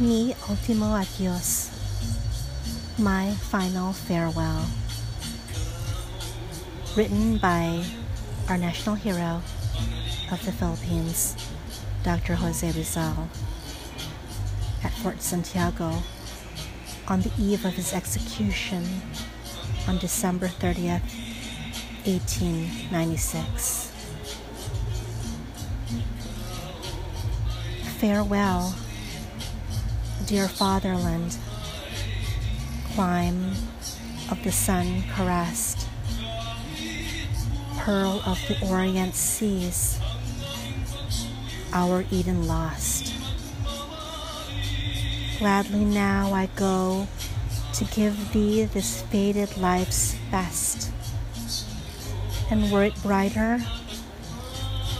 Mi ultimo adios, my final farewell. Written by our national hero of the Philippines, Dr. Jose Rizal, at Fort Santiago on the eve of his execution on December 30th, 1896. Farewell dear fatherland, clime of the sun caressed, pearl of the orient seas, our Eden lost. Gladly now I go to give thee this faded life's best. And were it brighter,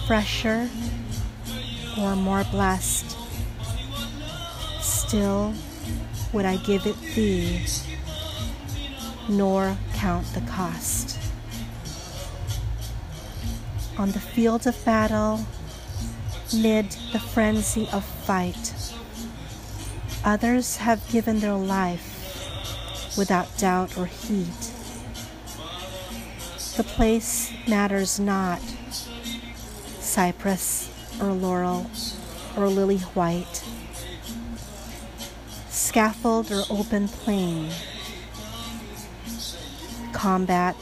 fresher, or more blessed, still would I give it thee, nor count the cost. On the field of battle, mid the frenzy of fight, others have given their life without doubt or heat. The place matters not, cypress or laurel or lily white scaffold or open plain, combat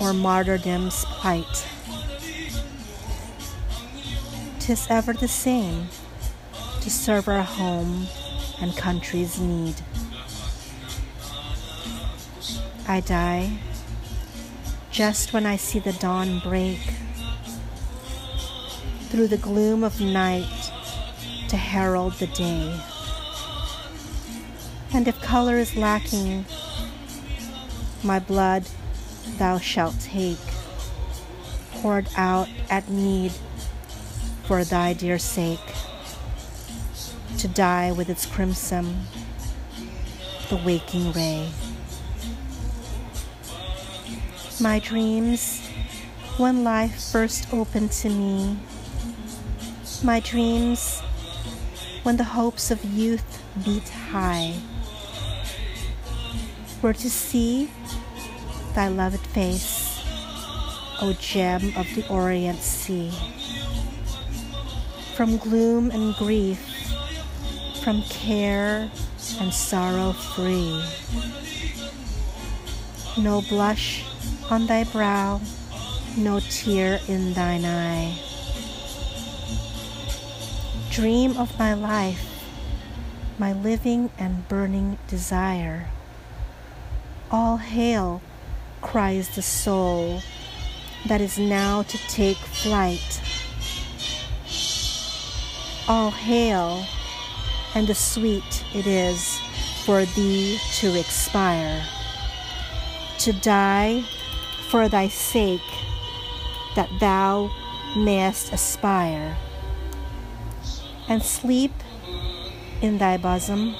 or martyrdom's plight. Tis ever the same to serve our home and country's need. I die just when I see the dawn break through the gloom of night to herald the day. And if color is lacking, my blood thou shalt take, poured out at need for thy dear sake, to die with its crimson, the waking ray. My dreams, when life first opened to me, my dreams, when the hopes of youth beat high were to see thy loved face, O gem of the Orient Sea. From gloom and grief, from care and sorrow free. No blush on thy brow, no tear in thine eye. Dream of my life, my living and burning desire. All hail, cries the soul that is now to take flight. All hail, and the sweet it is for thee to expire, to die for thy sake, that thou mayest aspire, and sleep in thy bosom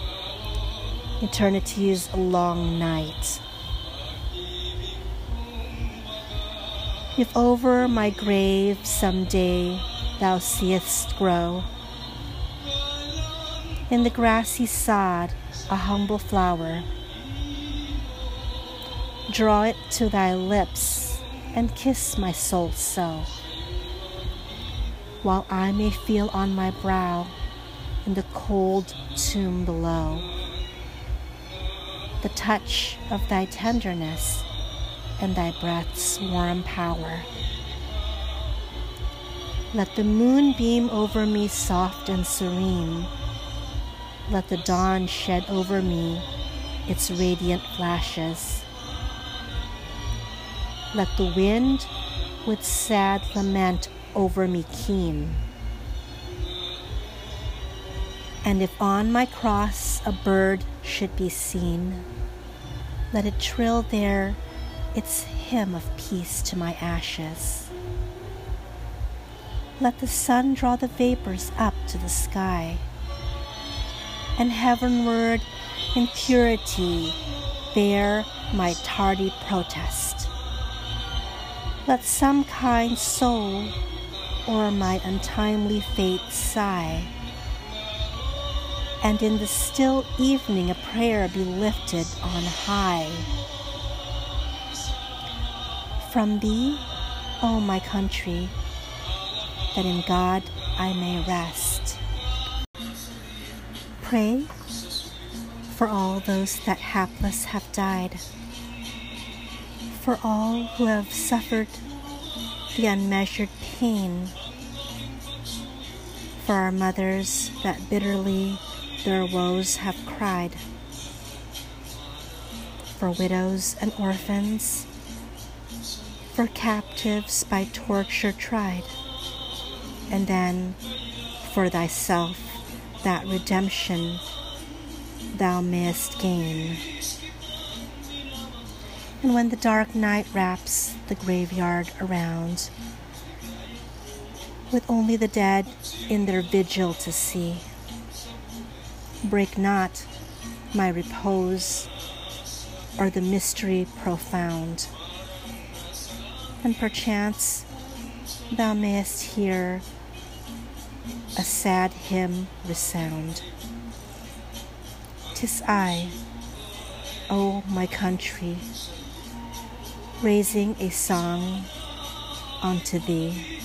eternity's long night. If over my grave some day thou seest grow in the grassy sod a humble flower, draw it to thy lips and kiss my soul so, while I may feel on my brow in the cold tomb below the touch of thy tenderness and thy breath's warm power. Let the moon beam over me soft and serene. Let the dawn shed over me its radiant flashes. Let the wind with sad lament over me keen. And if on my cross a bird should be seen, let it trill there its hymn of peace to my ashes. Let the sun draw the vapors up to the sky, and heavenward in purity bear my tardy protest. Let some kind soul o'er my untimely fate sigh, and in the still evening a prayer be lifted on high. From thee, O my country, that in God I may rest. Pray for all those that hapless have died, for all who have suffered the unmeasured pain, for our mothers that bitterly their woes have cried, for widows and orphans, for captives by torture tried, and then for thyself that redemption thou mayest gain. And when the dark night wraps the graveyard around, with only the dead in their vigil to see, break not my repose or the mystery profound. And perchance thou mayest hear a sad hymn resound. Tis I, O my country, raising a song unto thee.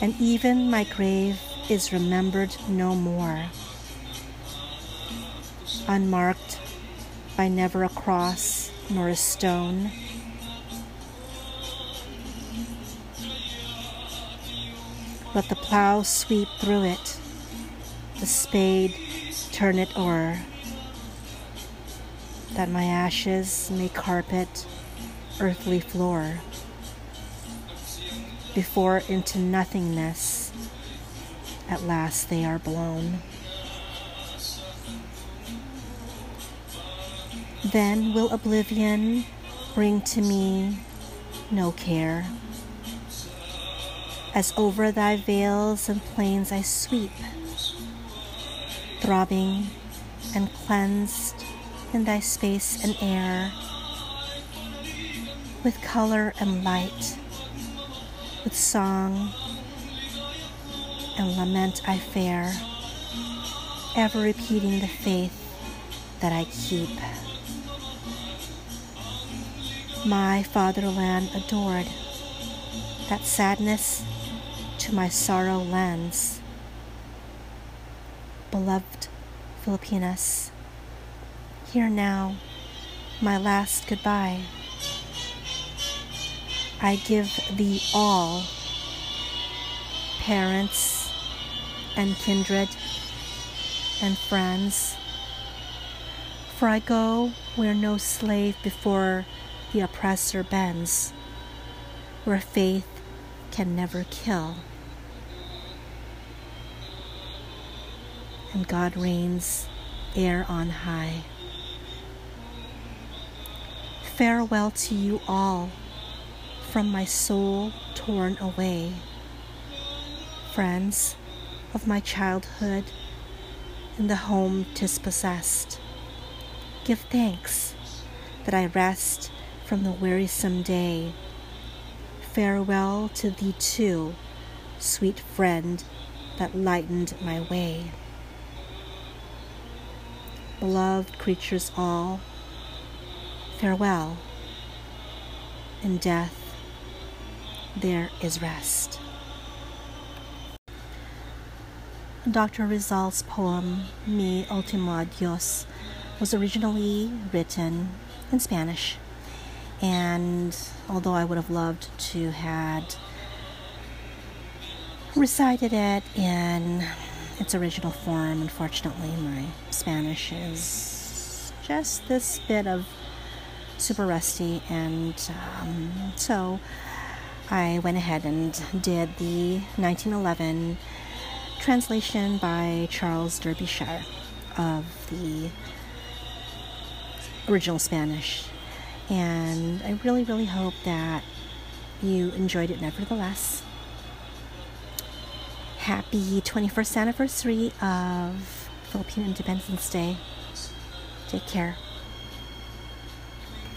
And even my grave is remembered no more, unmarked by never a cross nor a stone. Let the plow sweep through it, the spade turn it o'er, that my ashes may carpet earthly floor. Before into nothingness. At last they are blown. Then will oblivion bring to me no care. As over thy vales and plains I sweep, throbbing and cleansed in thy space and air, with color and light, with song and lament I fare, ever repeating the faith that I keep. My fatherland adored, that sadness to my sorrow lends. Beloved Filipinas, hear now my last goodbye. I give thee all, parents and kindred and friends, for I go where no slave before the oppressor bends, where faith can never kill. and God reigns e'er on high. Farewell to you all from my soul torn away. Friends of my childhood in the home tis possessed. Give thanks that I rest from the wearisome day. Farewell to thee too, sweet friend that lightened my way beloved creatures all, farewell. In death, there is rest. Dr. Rizal's poem, Mi Ultimo Adios, was originally written in Spanish. And although I would have loved to had recited it in its original form. Unfortunately, my Spanish is just this bit of super rusty, and um, so I went ahead and did the 1911 translation by Charles Derbyshire of the original Spanish. And I really, really hope that you enjoyed it nevertheless happy 21st anniversary of Philippine Independence Day. Take care.